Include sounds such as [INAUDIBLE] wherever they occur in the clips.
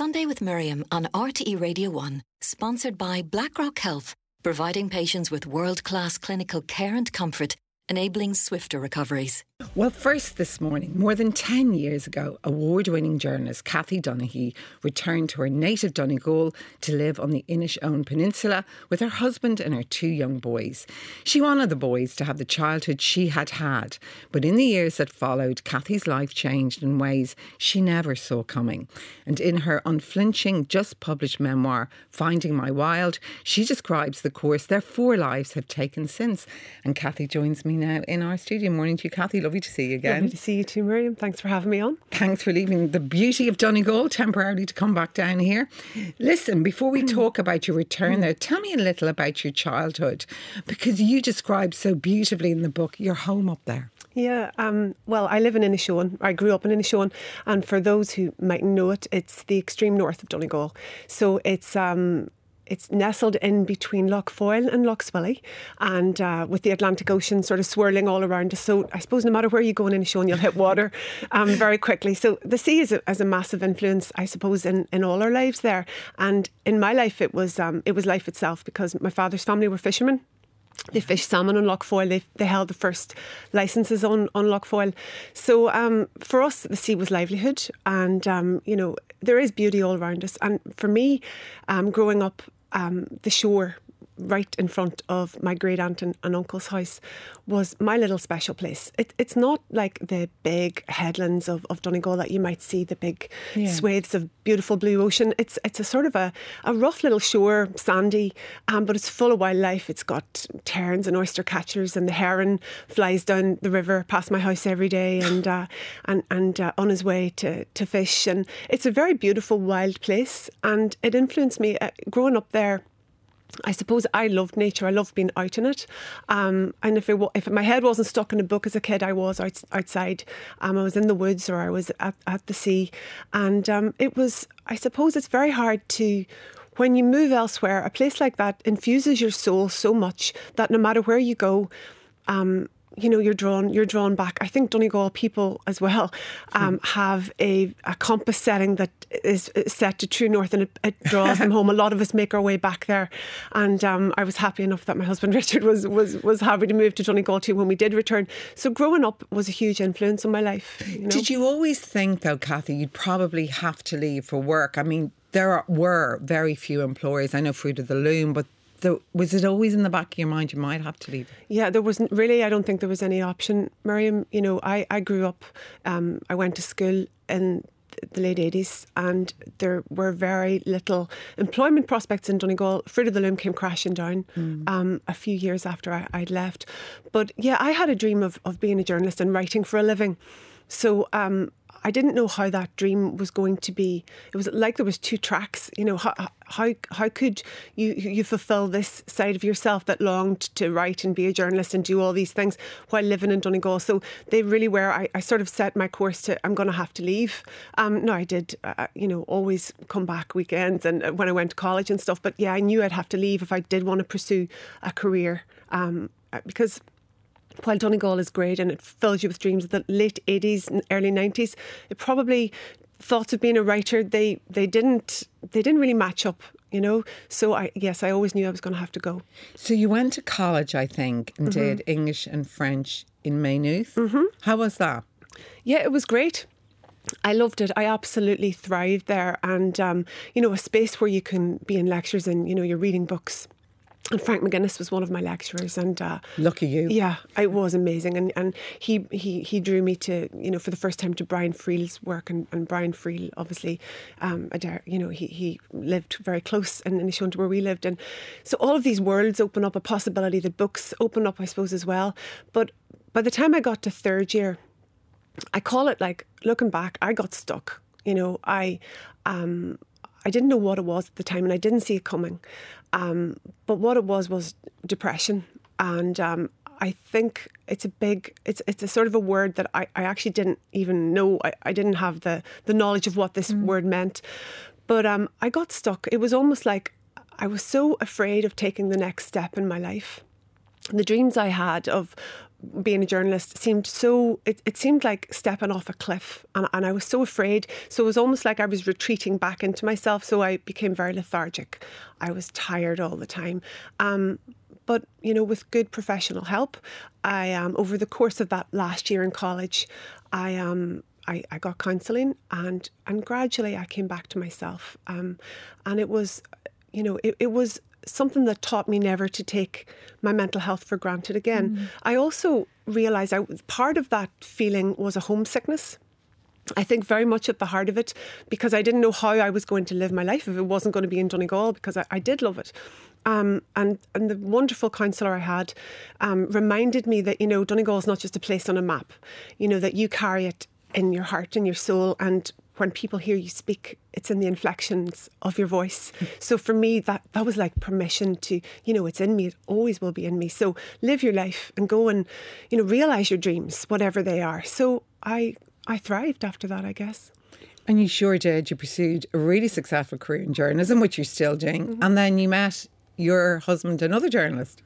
Sunday with Miriam on RTE Radio 1, sponsored by BlackRock Health, providing patients with world class clinical care and comfort enabling swifter recoveries. Well, first this morning, more than 10 years ago, award winning journalist Kathy Donaghy returned to her native Donegal to live on the Inishowen Peninsula with her husband and her two young boys. She wanted the boys to have the childhood she had had, but in the years that followed, Kathy's life changed in ways she never saw coming. And in her unflinching, just published memoir, Finding My Wild, she describes the course their four lives have taken since. And Kathy joins me now in our studio. Morning to you, Kathy. Lovely to see you again. Lovely to see you too, Miriam. Thanks for having me on. Thanks for leaving the beauty of Donegal temporarily to come back down here. Listen, before we talk about your return there, tell me a little about your childhood because you describe so beautifully in the book your home up there. Yeah, um, well, I live in Inishowen. I grew up in Inishowen, and for those who might know it, it's the extreme north of Donegal. So it's um, it's nestled in between Lough Foyle and Lough Swilly, and uh, with the Atlantic Ocean sort of swirling all around us. So I suppose no matter where you go in Inishowen, you'll hit water um, very quickly. So the sea is a, a massive influence, I suppose, in, in all our lives there. And in my life, it was um, it was life itself because my father's family were fishermen. They fished salmon on Lough Foyle. They, they held the first licenses on, on Lough Foyle. So um, for us, the sea was livelihood. And, um, you know, there is beauty all around us. And for me, um, growing up um, the shore right in front of my great aunt and, and, uncle's house was my little special place. It, it's not like the big headlands of, of Donegal that you might see, the big yeah. swathes of beautiful blue ocean. It's it's a sort of a, a rough little shore, sandy, um, but it's full of wildlife. It's got terns and oyster catchers, and the heron flies down the river past my house every day, [LAUGHS] and uh, and and uh, on his way to to fish. And it's a very beautiful wild place, and it influenced me uh, growing up there I suppose I loved nature. I loved being out in it. Um, and if it, if my head wasn't stuck in a book as a kid, I was out, outside. Um, I was in the woods or I was at, at the sea. And um, it was, I suppose it's very hard to, when you move elsewhere, a place like that infuses your soul so much that no matter where you go, um, you know you're drawn you're drawn back. I think Donegal people as well um, hmm. have a, a, compass setting that is set to true north, and it, it draws them home. A lot of us make our way back there, and um, I was happy enough that my husband [LAUGHS] Richard was was was happy to move to Donegal too when we did return. So growing up was a huge influence on my life. You know? Did you always think though, Kathy, you'd probably have to leave for work? I mean, there were very few employers. I know Fruit of the Loom, but so was it always in the back of your mind you might have to leave? Yeah, there wasn't really. I don't think there was any option, Miriam. You know, I I grew up. Um, I went to school in the late 80s and there were very little employment prospects in Donegal. Fruit of the Loom came crashing down mm. um, a few years after I, would left. But yeah, I had a dream of, of being a journalist and writing for a living. So um, I didn't know how that dream was going to be. It was like there was two tracks. You know, how how, how could you you fulfil this side of yourself that longed to write and be a journalist and do all these things while living in Donegal? So they really were. I, I sort of set my course to I'm going to have to leave. Um, no, I did. Uh, you know, always come back weekends and uh, when I went to college and stuff. But yeah, I knew I'd have to leave if I did want to pursue a career um, uh, because while Donegal is great and it fills you with dreams of the late 80s and early 90s, it probably thoughts of being a writer. They they didn't they didn't really match up you know? So i yes i always knew i was going to have to go. So you went to college i think and mm-hmm. did english and french in maynooth. Mm-hmm. how was that? Yeah it was great. I loved it. I absolutely thrived there, and um, you know, a space where you can be in lectures and you know you're reading books and Frank McGuinness was one of my lecturers, and uh, lucky you. Yeah, it was amazing, and and he he he drew me to you know for the first time to Brian Friel's work, and, and Brian Friel obviously, um, you know he he lived very close in Inishowen to where we lived, and so all of these worlds open up a possibility that books open up, I suppose as well. But by the time I got to third year, I call it like looking back, I got stuck. You know, I um, I didn't know what it was at the time and I didn't see it coming. Um, but what it was was depression. And um, I think it's a big, it's it's a sort of a word that I, I actually didn't even know. I, I didn't have the, the knowledge of what this mm. word meant. But um, I got stuck. It was almost like I was so afraid of taking the next step in my life. The dreams I had of being a journalist seemed so it, it seemed like stepping off a cliff and, and I was so afraid. So it was almost like I was retreating back into myself so I became very lethargic. I was tired all the time. Um, but you know with good professional help I um, over the course of that last year in college I um I, I got counselling and and gradually I came back to myself. Um, and it was you know it, it was something that taught me never to take my mental health for granted again. Mm. I also realised I, part of that feeling was a homesickness. I think very much at the heart of it because I didn't know how I was going to live my life if it wasn't going to be in Donegal because I, I did love it. Um, and and the wonderful counsellor I had um, reminded me that you know Donegal is not just a place on a map, you know that you carry it in your heart and your soul, and when people hear you speak, it's in the inflections of your voice. [LAUGHS] So for me, that that was like permission to, you know, it's in me. It always will be in me. So live your life and go and, you know, realize your dreams, whatever they are. So I I thrived after that, I guess. And you sure did. You pursued a really successful career in journalism, which you're still doing, mm-hmm. and then you met your husband, another journalist.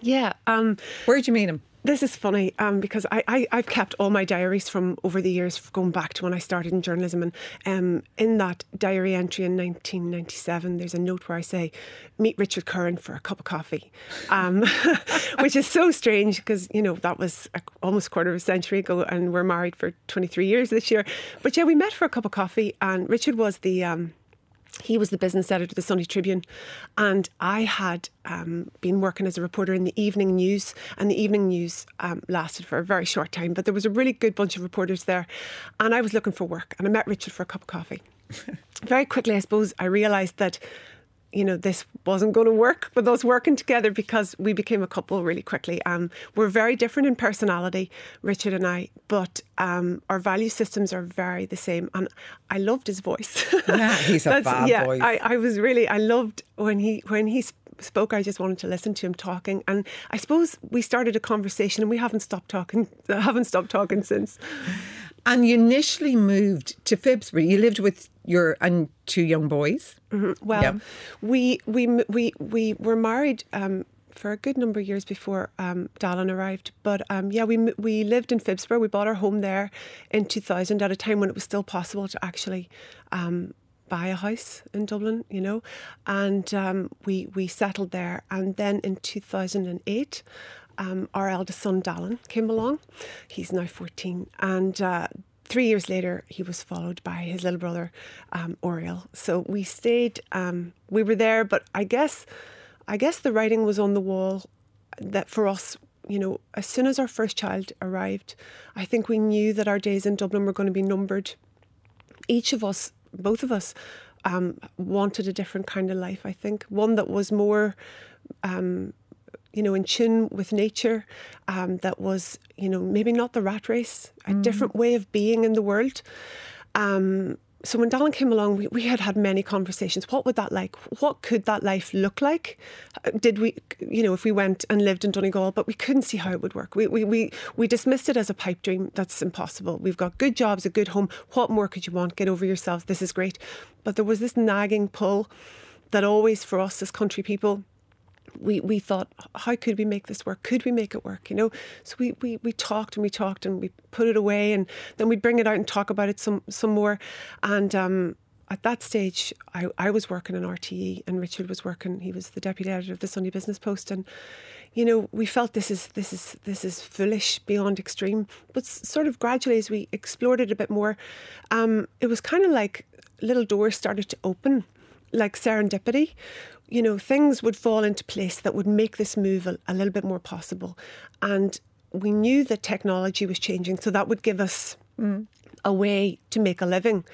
Yeah. Um, Where'd you meet him? This is funny um, because I, I, have kept all my diaries from over the years, going back to when I started in journalism. And um, in that diary entry in 1997, there's a note where I say, Meet Richard Curran for a cup of coffee, um, [LAUGHS] which is so strange because, you know, that was a, almost quarter of a century ago and we're married for 23 years this year. But yeah, we met for a cup of coffee, and Richard was the um, he was the business editor of the Sunday Tribune, and I had um, been working as a reporter in the evening news, and the evening news um, lasted for a very short time. But there was a really good bunch of reporters there, and I was looking for work, and I met Richard for a cup of coffee. [LAUGHS] very quickly, I suppose I realised that you know, this wasn't going to work with us working together because we became a couple really quickly. Um, we're very different in personality, Richard and I, but um, our value systems are very the same. And I loved his voice. Yeah, he's a [LAUGHS] bad yeah, voice. I, I was really, I loved when he when he spoke. I just wanted to listen to him talking, and I suppose we started a conversation, and we haven't stopped talking. [LAUGHS] Haven't stopped talking since. And you initially moved to Phibsborough. You lived with your and two young boys. Mm-hmm. Well, yeah. we we we we were married um, for a good number of years before um, Dallin arrived. But um, yeah, we we lived in Phibsborough. We bought our home there in 2000 at a time when it was still possible to actually um, buy a house in Dublin, you know, and um, we we settled there. And then in 2008 um, our eldest son, Dallin, came along. He's now 14. And uh, three years later, he was followed by his little brother, um, Oriel. So we stayed, um, we were there, but I guess, I guess the writing was on the wall that for us, you know, as soon as our first child arrived, I think we knew that our days in Dublin were going to be numbered. Each of us, both of us, um, wanted a different kind of life, I think. One that was more um, you know, in tune with nature, um, that was, you know, maybe not the rat race, a mm. different way of being in the world. Um, so when Dallin came along, we, we had had many conversations. What would that like? What could that life look like? Uh, did we, you know, if we went and lived in Donegal, but we couldn't see how it would work. We, we, we, we dismissed it as a pipe dream. That's impossible. We've got good jobs, a good home. What more could you want? Get over yourselves. This is great. But there was this nagging pull that always for us as country people, we, we thought, how could we make this work? Could we make it work? You know, so we, we, we talked and we talked and we put it away and then we'd bring it out and talk about it some some more. And um, at that stage, I, I was working in RTE and Richard was working. He was the deputy editor of the Sunday Business Post, and you know we felt this is this is this is foolish beyond extreme. But sort of gradually, as we explored it a bit more, um, it was kind of like little doors started to open, like serendipity you know, things would fall into place that would make this move a, a little bit more possible. And we knew that technology was changing, so that would give us mm. a way to make a living.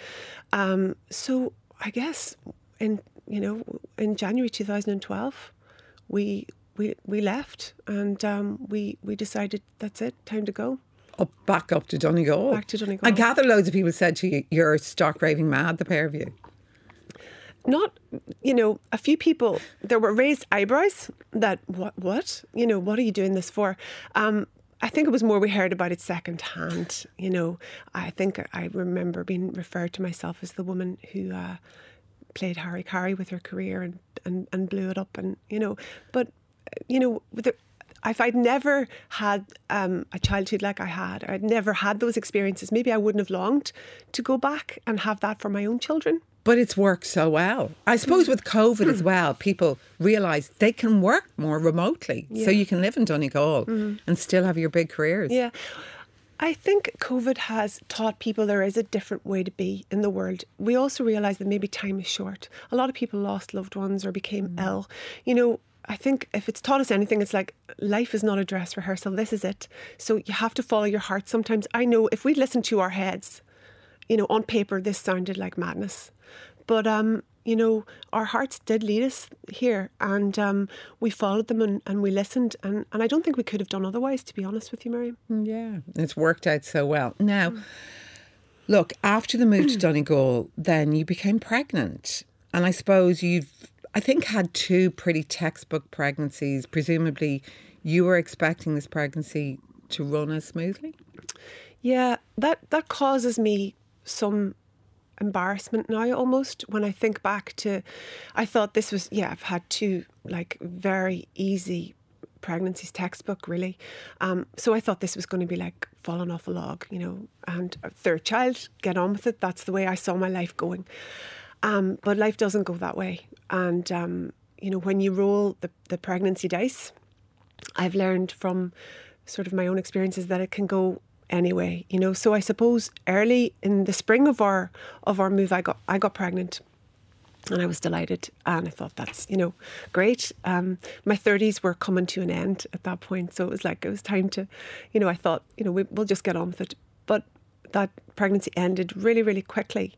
Um, so I guess in you know in January 2012, we we we left and um, we we decided that's it, time to go. Up, back up to Donegal. Back to Donegal. I gather loads of people said to you, "You're stark raving mad." The pair of you not, you know, a few people, there were raised eyebrows that, what, what? You know, what are you doing this for? Um, I think it was more we heard about it secondhand. You know, I think I remember being referred to myself as the woman who uh, played Harry Carey with her career and, and, and blew it up. And, you know, but, you know, the, if I'd never had um, a childhood like I had, or I'd never had those experiences, maybe I wouldn't have longed to go back and have that for my own children. But it's worked so well. I suppose with COVID as hmm. well, people realise they can work more remotely. So you can live in Donegal mm-hmm. and still have your big careers. Yeah. I think COVID has taught people there is a different way to be in the world. We also realise that maybe time is short. A lot of people lost loved ones or became mm. ill. You know, I think if it's taught us anything, it's like life is not a dress rehearsal. This is it. So you have to follow your heart. Sometimes I know if we listen to our heads, you know, on paper, this sounded like madness. But, um, you know, our hearts did lead us here and um, we followed them and, and we listened. And, and I don't think we could have done otherwise, to be honest with you, Miriam. Yeah, it's worked out so well. Now, look, after the move to [CLEARS THROAT] Donegal, then you became pregnant. And I suppose you've, I think, had two pretty textbook pregnancies. Presumably, you were expecting this pregnancy to run as smoothly. Yeah, that, that causes me some embarrassment now almost when I think back to I thought this was yeah, I've had two like very easy pregnancies textbook really. Um, so I thought this was going to be like falling off a log, you know, and third child, get on with it. That's the way I saw my life going. Um, but life doesn't go that way. And um, you know, when you roll the, the pregnancy dice, I've learned from sort of my own experiences that it can go anyway, you know. So I suppose early in the spring of our of our move, I got I got pregnant, and I was delighted, and I thought that's you know great. Um, my thirties were coming to an end at that point, so it was like it was time to, you know, I thought you know we, we'll just get on with it. But that pregnancy ended really really quickly,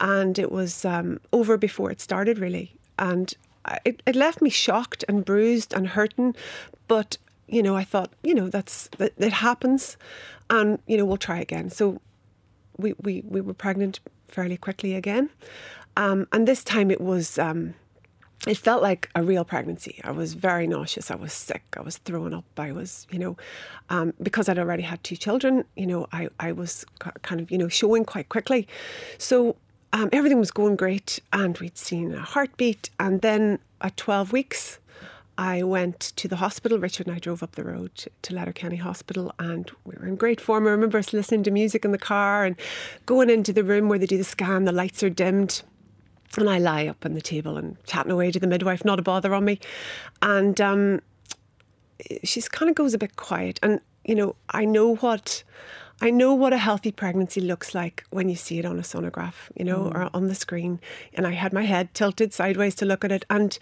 and it was um, over before it started really, and. It, it left me shocked and bruised and hurting, but you know, I thought, you know, that's that it happens, and you know, we'll try again. So we we we were pregnant fairly quickly again, um, and this time it was. Um, it felt like a real pregnancy. I was very nauseous. I was sick. I was throwing up. I was, you know, um, because I'd already had two children. You know, I I was kind of you know showing quite quickly, so um, everything was going great, and we'd seen a heartbeat. And then at twelve weeks, I went to the hospital. Richard and I drove up the road to, Letterkenny Hospital and we were in great form. I remember us listening to music in the car and going into the room where they do the scan, the lights are dimmed. And I lie up on the table and chatting away to the midwife, not a bother on me. And um, she's kind of goes a bit quiet. And, you know, I know what. I know what a healthy pregnancy looks like when you see it on a sonograph, you know, or on the screen. And I had my head tilted sideways to look at it. And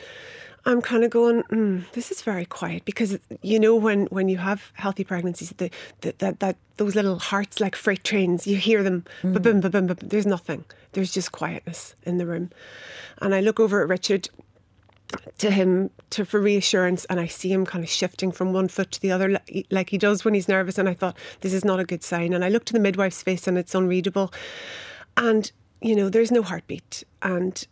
I'm kind of going, mm, this is very quiet because you know when, when you have healthy pregnancies, the, the, that that those little hearts like freight trains, you hear them, ba boom, ba boom, ba boom. There's nothing. There's just quietness in the room, and I look over at Richard to him to for reassurance and I see him kind of shifting from one foot to the other like he does when he's nervous and I thought this is not a good sign and I looked to the midwife's face and it's unreadable and you know there's no heartbeat and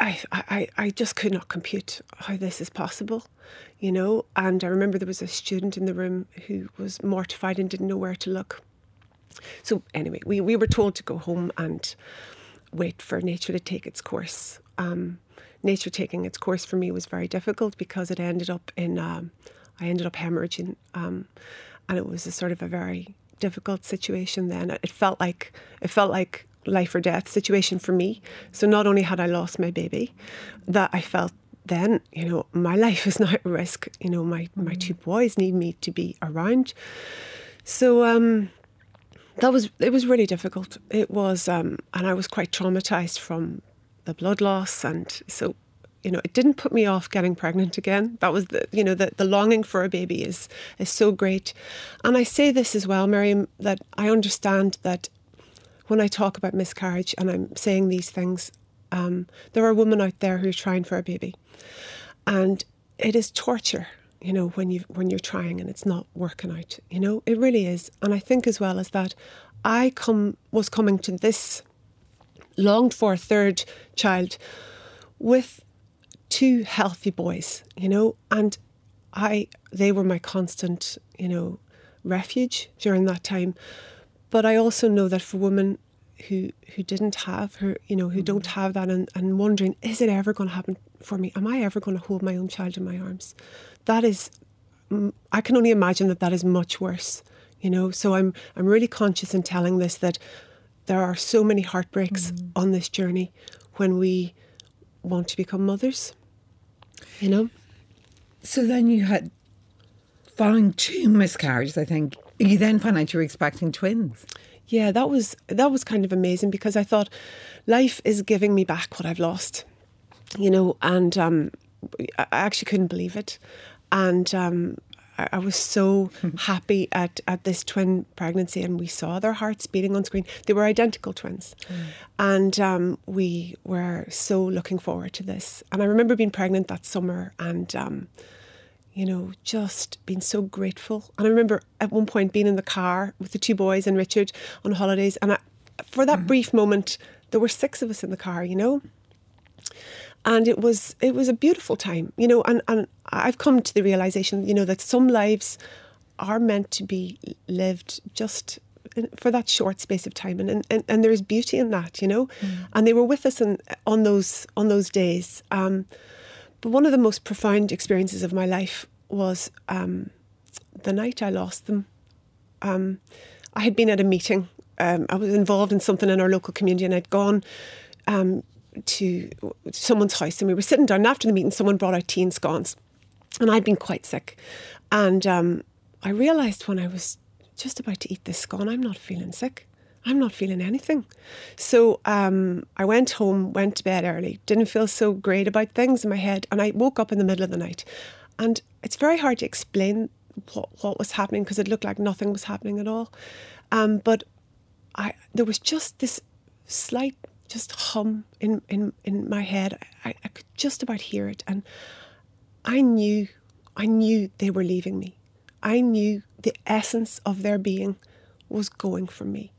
I, I, I just could not compute how this is possible, you know. And I remember there was a student in the room who was mortified and didn't know where to look. So, anyway, we, we were told to go home and wait for nature to take its course. Um, nature taking its course for me was very difficult because it ended up in, um, I ended up hemorrhaging. Um, and it was a sort of a very difficult situation then. It felt like, it felt like life or death situation for me. So not only had I lost my baby, that I felt then, you know, my [LAUGHS] life is now at risk. You know, my, my two boys need me to be around. So um, that was it was really difficult. It was um, and I was quite traumatized from the blood loss and so you know, it didn't put me off getting pregnant again. That was the, you know, the, the longing for a baby is is so great. And I say this as well, Miriam, that I understand that when I talk about miscarriage and I'm saying these things, um, there are women out there who are trying for a baby, and it is torture. You know, when you when you're trying and it's not working out. You know, it really is. And I think as well as that, I come was coming to this longed for third child with two healthy boys. You know, and I they were my constant. You know, refuge during that time. But I also know that for women who who didn't have her, you know, who don't have that, and, and wondering, is it ever going to happen for me? Am I ever going to hold my own child in my arms? That is I can only imagine that that is much worse. You know, so I'm I'm really conscious in telling this that there are so many heartbreaks mm. on this journey when we want to become mothers. You know. So then you had following two miscarriages. I think you then found out you were expecting twins. Yeah, that was that was kind of amazing because I thought life is giving me back what I've lost, you know, and um, I actually couldn't believe it, and um, I, I, was so [LAUGHS] happy at at this twin pregnancy, and we saw their hearts beating on screen. They were identical twins, mm. and um, we were so looking forward to this. And I remember being pregnant that summer, and um, you know, just being so grateful. And I remember at one point being in the car with the two boys and Richard on holidays. And I, for that mm. brief moment, there were six of us in the car, you know. And it was it was a beautiful time, you know. And, and I've come to the realization, you know, that some lives are meant to be lived just for that short space of time and, and, and there's beauty in that you know mm. and they were with us in, on those on those days um, but one of the most profound experiences of my life was um, the night I lost them. Um, I had been at a meeting. Um, I was involved in something in our local community, and I'd gone um, to someone's house, and we were sitting down. After the meeting, someone brought out tea and scones, and I'd been quite sick. And um, I realised when I was just about to eat this scone, I'm not feeling sick. I'm not feeling anything. So um, I went home, went to bed early, didn't feel so great about things in my head, and I woke up in the middle of the night. And it's very hard to explain what, what was happening because it looked like nothing was happening at all. Um, but I there was just this slight just hum in, in, in my head. I, I could just about hear it. And I knew, I knew they were leaving me. I knew the essence of their being was going from me.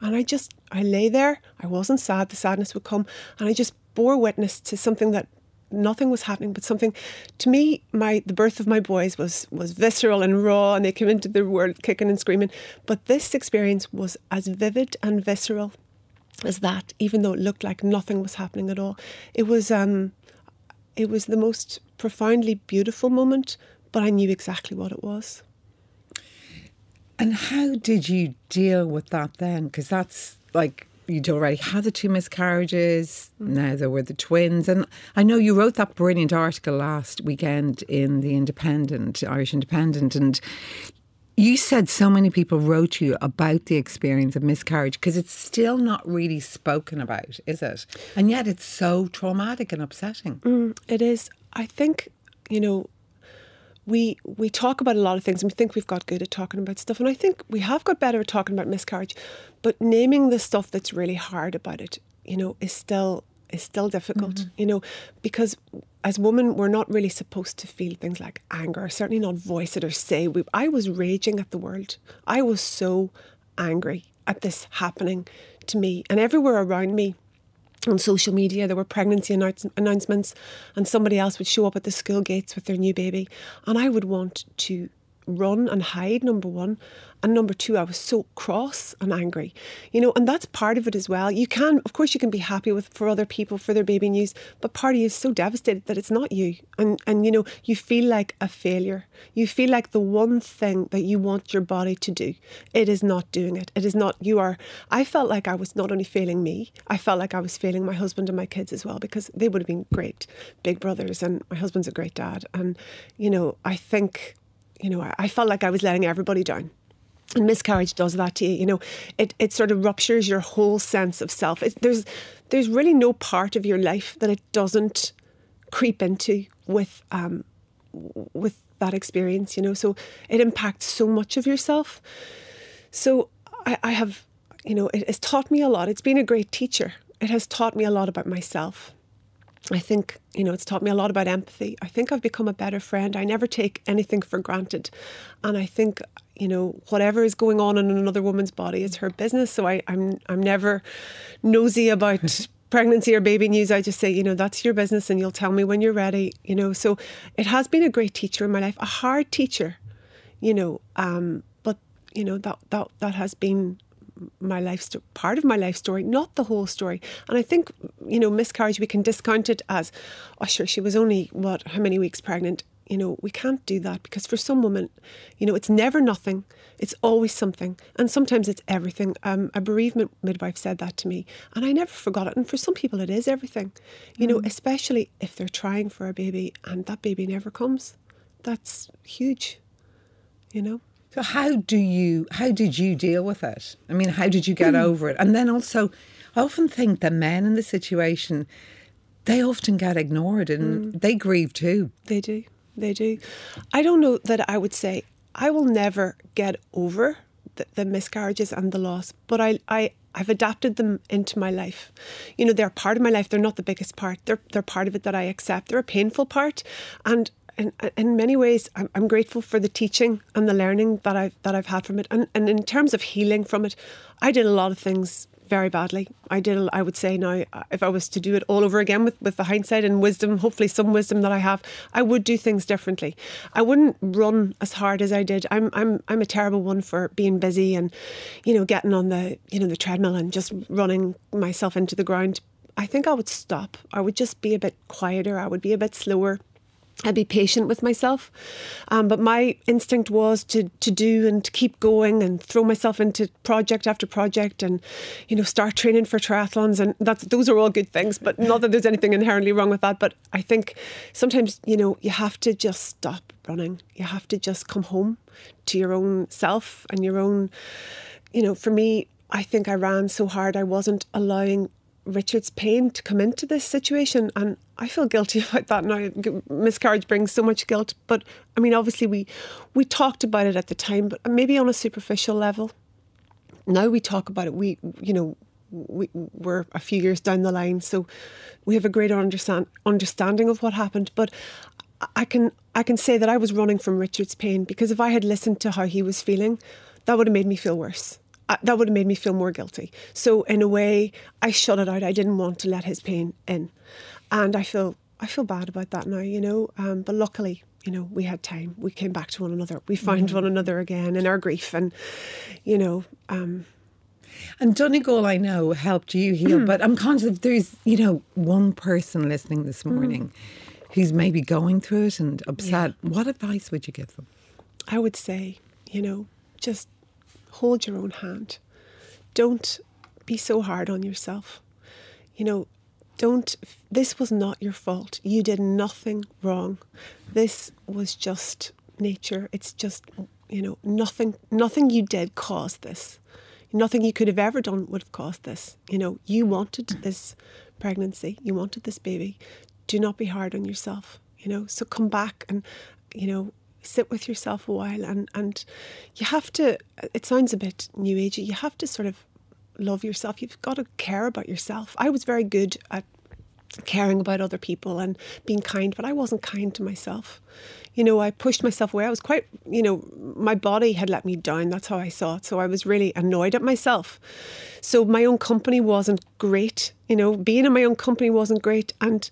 And I just, I lay there. I wasn't sad. The sadness would come. And I just bore witness to something that nothing was happening, but something to me, my the birth of my boys was was visceral and raw, and they came into the world kicking and screaming. But this experience was as vivid and visceral as that, even though it looked like nothing was happening at all. It was um, it was the most profoundly beautiful moment, but I knew exactly what it was. And how did you deal with that then? Because that's like you'd already had the two miscarriages. Mm. Now there were the twins, and I know you wrote that brilliant article last weekend in the Independent, Irish Independent, and you said so many people wrote to you about the experience of miscarriage because it's still not really spoken about, is it? And yet it's so traumatic and upsetting. Mm, it is. I think you know we we talk about a lot of things and we think we've got good at talking about stuff. And I think we have got better at talking about miscarriage but naming the stuff that's really hard about it you know is still is still difficult mm-hmm. you know because as women we're not really supposed to feel things like anger certainly not voice it or say. We, I was raging at the world. I was so angry at this happening to me. And everywhere around me on social media. There were pregnancy announce- announcements, and somebody else would show up at the school gates with their new baby. And I would want to run and hide, number one. And number two, I was so cross and angry, you know, and that's part of it as well. You can, of course, you can be happy with for other people for their baby news, but part of you is so devastated that it's not you, and and you know, you feel like a failure. You feel like the one thing that you want your body to do, it is not doing it. It is not. You are. I felt like I was not only failing me, I felt like I was failing my husband and my kids as well because they would have been great big brothers, and my husband's a great dad, and you know, I think you know, I felt like I was letting everybody down. And miscarriage does that to you. You know, it, it sort of ruptures your whole sense of self. It, there's there's really no part of your life that it doesn't creep into with um, with that experience. You know, so it impacts so much of yourself. So I, I have, you know, it has taught me a lot. It's been a great teacher. It has taught me a lot about myself. I think, you know, it's taught me a lot about empathy. I think I've become a better friend. I never take anything for granted. And I think, you know, whatever is going on in another woman's body is her business. So I, I'm I'm never nosy about [LAUGHS] pregnancy or baby news. I just say, you know, that's your business and you'll tell me when you're ready, you know. So it has been a great teacher in my life, a hard teacher, you know, um, but you know, that that that has been my life sto- part of my life story, not the whole story. And I think you know miscarriage we can discount it as, oh sure, she was only what how many weeks pregnant. you know, we can't do that because for some women, you know, it's never nothing. It's always something. And sometimes it's everything. Um, a bereavement midwife said that to me and I never forgot it. And for some people, it is everything, you mm. know, especially if they're trying for a baby and that baby never comes. That's huge, you know. So how do you how did you deal with it? I mean, how did you get mm. over it? And then also I often think the men in the situation they often get ignored and mm. they grieve too. They do. They do. I don't know that I would say I will never get over the, the miscarriages and the loss, but I, I, I've adapted them into my life. You know, they're part of my life. They're not the biggest part. They're they're part of it that I accept. They're a painful part, and in, in many ways, I'm, I'm grateful for the teaching and the learning that I've that I've had from it. And, and in terms of healing from it, I did a lot of things very badly. I did. I would say now, uh, if I was to do it all over again with with the hindsight and wisdom, hopefully some wisdom that I have, I would do things differently. I wouldn't run as hard as I did. I'm I'm I'm a terrible one for being busy and, you know, getting on the you know the treadmill and just running myself into the ground. I think I would stop. I would just be a bit quieter. I would be a bit slower. I'd be patient with myself. Um, but my instinct was to to do and to keep going and throw myself into project after project and, you know, start training for triathlons. And that's those are all good things, but not that there's anything inherently wrong with that. But I think sometimes, you know, you have to just stop running. You have to just come home to your own self and your own, you know, for me, I think I ran so hard I wasn't allowing Richard's pain to come into this situation. And I feel guilty [LAUGHS] about that now. Miscarriage brings so much guilt. But I mean, obviously, we, we talked about it at the time, but maybe on a superficial level. Now we talk about it. We, you know, we, we're a few years down the line, so we have a greater understand, understanding of what happened. But I can I can say that I was running from Richard's pain because if I had listened to how he was feeling, that would have made me feel worse that would have made me feel more guilty. So in a way, I shut it out. I didn't want to let his pain in, and I feel I feel bad about that now. You know, um, but luckily, you know, we had time. We came back to one another. We found mm. one another again in our grief, and you know. Um, and Donegal, I know, helped you heal, but I'm conscious there's, you know, one person listening this mm. morning mm. who's maybe going through it and upset. Yeah. What advice would you give them? I would say, you know, just hold your own hand. Don't be so hard on yourself. You know, don't, this was not your fault. You did nothing wrong. This was just nature. It's just, you know, nothing, nothing you did caused this. Nothing you could have ever done would have caused this. You know, you wanted this pregnancy, you wanted this baby. Do not be hard on yourself, you know. So come back and, you know, sit with yourself a while and and you have to it sounds a bit new agey you have to sort of love yourself. You've got to care about yourself. I was very good at caring about other people and being kind but i wasn't kind to myself. You know i pushed myself away. I was quite you know my body had let me down. That's how i saw it. So i was really annoyed at myself. So my own company wasn't great. You know being in my own company wasn't great. And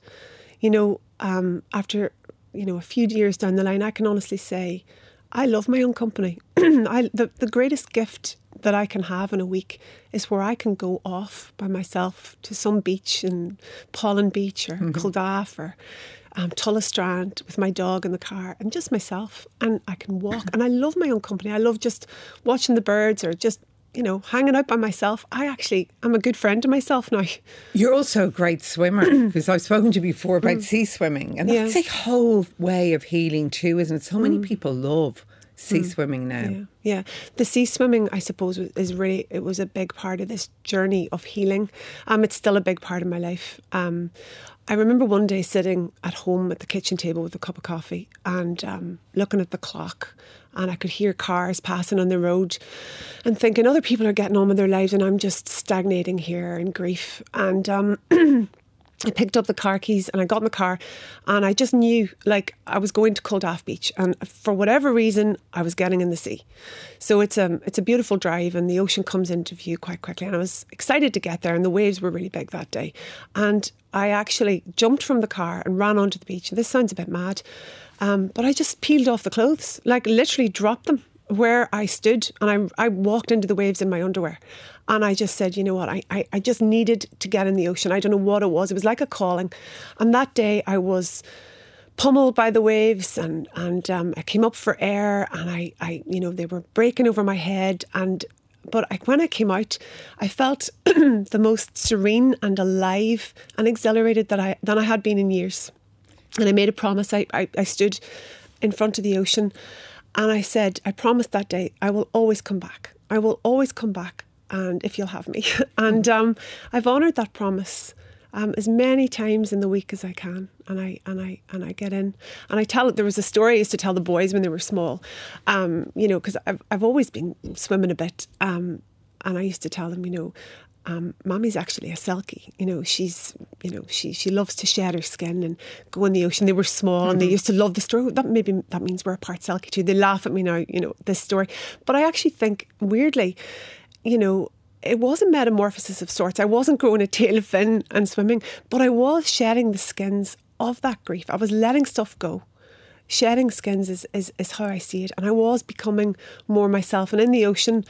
you know um, after you know, a few years down the line, I can honestly say, I love my own company. [CLEARS THROAT] I, the, the greatest gift that I can have in a week is where I can go off by myself to some beach in Pollan Beach or mm-hmm. Culdaff or um, Strand with my dog in the car and just myself. And I can walk. and I love my own company. I love just watching the birds or just you know, hanging out by myself, I actually am a good friend to myself now. You're also a great swimmer [CLEARS THROAT] because I've spoken to you before about mm. sea swimming, and that's yeah. a whole way of healing too, isn't it? So many mm. people love sea mm. swimming now. Yeah. yeah, the sea swimming, I suppose, is really it was a big part of this journey of healing. Um, it's still a big part of my life. Um, I remember one day sitting at home at the kitchen table with a cup of coffee and um, looking at the clock and I could hear cars passing on the road and thinking other people are getting on with their lives and I'm just stagnating here in grief. And um, [CLEARS THROAT] I picked up the car keys and I got in the car and I just knew like I was going to Culdaff Beach and for whatever reason I was getting in the sea. So it's um, it's a beautiful drive and the ocean comes into view quite quickly and I was excited to get there and the waves were really big that day. And I actually jumped from the car and ran onto the beach. And this sounds a bit mad, um, but I just peeled off the clothes, like literally dropped them where I stood and I, I walked into the waves in my underwear. And I just said, you know what, I, I, I just needed to get in the ocean. I don't know what it was. It was like a calling. And that day I was pummeled by the waves and and um, I came up for air and I, I you know they were breaking over my head and but I, when I came out I felt [CLEARS THROAT] the most serene and alive and exhilarated that I than I had been in years and I made a promise I, I, I stood in front of the ocean and I said I promised that day I will always come back I will always come back and if you'll have me [LAUGHS] and um, I've honoured that promise um, as many times in the week as I can, and I and I and I get in and I tell. It, there was a story I used to tell the boys when they were small, um, you know, because I've I've always been swimming a bit, um, and I used to tell them, you know. Um, Mommy's actually a selkie. You know, she's, you know, she she loves to shed her skin and go in the ocean. They were small mm-hmm. and they mm-hmm. used to love the story. That maybe that means we're a part selkie too. They laugh at me now, you know, this story. But I actually think weirdly, you know, it was a metamorphosis of sorts. I wasn't growing a tail fin and swimming, but I was shedding the skins of that grief. I was letting stuff go. Shedding skins is, is, is how I see it. And I was becoming more myself. And in the ocean,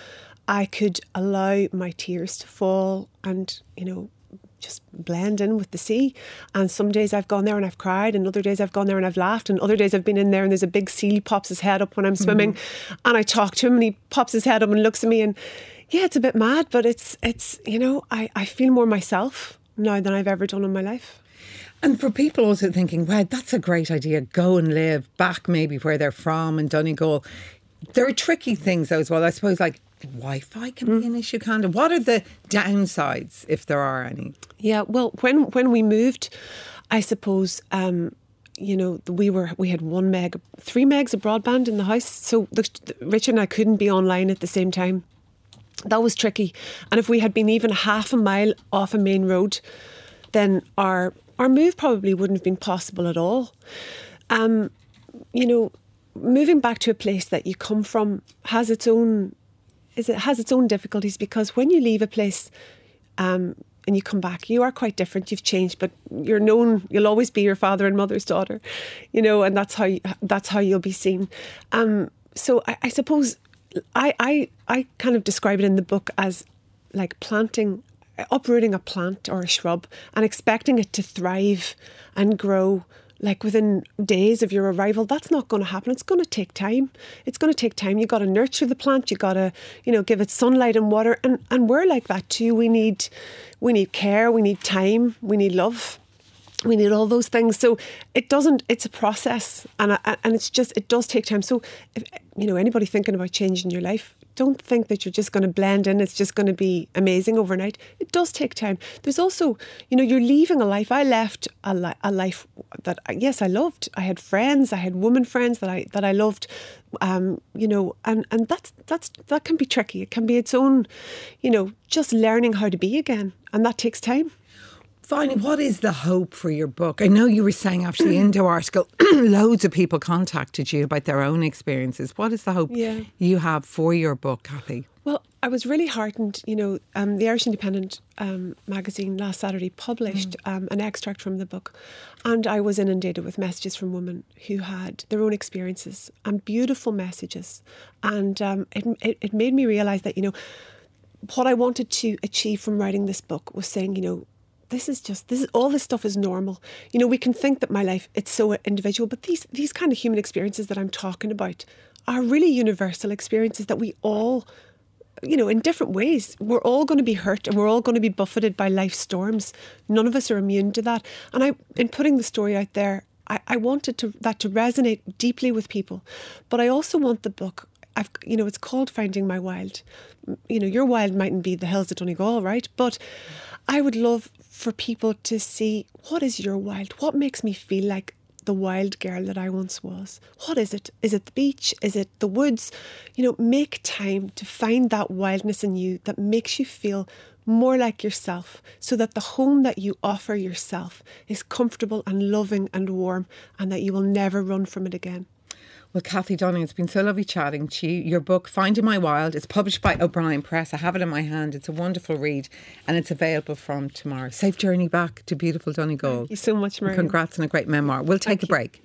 I could allow my tears to fall and, you know, just blend in with the sea. And some days I've gone there and I've cried, and other days I've gone there and I've laughed, and other days I've been in there and there's a big seal pops his head up when I'm swimming, mm. and I talk to him and he pops his head up and looks at me and yeah, it's a bit mad, but it's it's you know I I feel more myself now than I've ever done in my life. And for people also thinking, wow, that's a great idea. Go and live back maybe where they're from in Donegal. There are tricky things though as well. I suppose like Wi-Fi can mm. be an issue. Kind of. What are the downsides if there are any? Yeah. Well, when when we moved, I suppose. Um, you know, we were we had one meg, three megs of broadband in the house. So the, Richard and I couldn't be online at the same time that was tricky. And if we had been even half a mile off a main road, then our our move probably wouldn't have been possible at all. Um, you know, moving back to a place that you come from has its own is it has its own difficulties because when you leave a place um, and you come back, you are quite different. You've changed, but you're known. You'll always be your father and mother's daughter, you know, and that's how you, that's how you'll be seen. Um, so I, I suppose I, I, I kind of describe it in the book as like planting, uprooting a plant or a shrub and expecting it to thrive and grow like within days of your arrival. That's not going to happen. It's going to take time. It's going to take time. You got to nurture the plant. You got to you know give it sunlight and water. And and we're like that too. We need we need care. We need time. We need love. We need all those things. So it doesn't it's a process. And and it's just it does take time. So if you know anybody thinking about changing your life don't think that you're just going to blend in it's just going to be amazing overnight. It does take time. There's also you know you're leaving a life i left a, li- a life that yes i loved. I had friends i had women friends that i that i loved um, you know and and that's that's that can be tricky. It can be its own you know just learning how to be again and that takes time Finally, what is the hope for your book? I know you were saying after the Indo article, [CLEARS THROAT] loads of people contacted you about their own experiences. What is the hope yeah. you have for your book, Kathy? Well, I was really heartened. You know, um, the Irish Independent um, magazine last Saturday published mm. um, an extract from the book, and I was inundated with messages from women who had their own experiences and beautiful messages, and um, it, it, it made me realise that you know what I wanted to achieve from writing this book was saying, you know, this is just this is all this stuff is normal. You know, we can think that my life it's so individual, but these these kind of human experiences that I'm talking about are really universal experiences that we all you know, in different ways. We're all going to be hurt and we're all going to be buffeted by life storms. None of us are immune to that. And I in putting the story out there, I, I wanted to that to resonate deeply with people. But I also want the book I've, you know, it's called Finding My Wild. You know, your wild mightn't be the hills of Donegal, right? But I would love for people to see what is your wild? What makes me feel like the wild girl that I once was? What is it? Is it the beach? Is it the woods? You know, make time to find that wildness in you that makes you feel more like yourself so that the home that you offer yourself is comfortable and loving and warm and that you will never run from it again. Well, Kathy Donaghy, it's been so lovely chatting to you. Your book, Finding My Wild, is published by O'Brien Press. I have it in my hand. It's a wonderful read and it's available from tomorrow. Safe journey back to beautiful Donegal. Thank you so much, Maria. Congrats on a great memoir. We'll take Thank a break.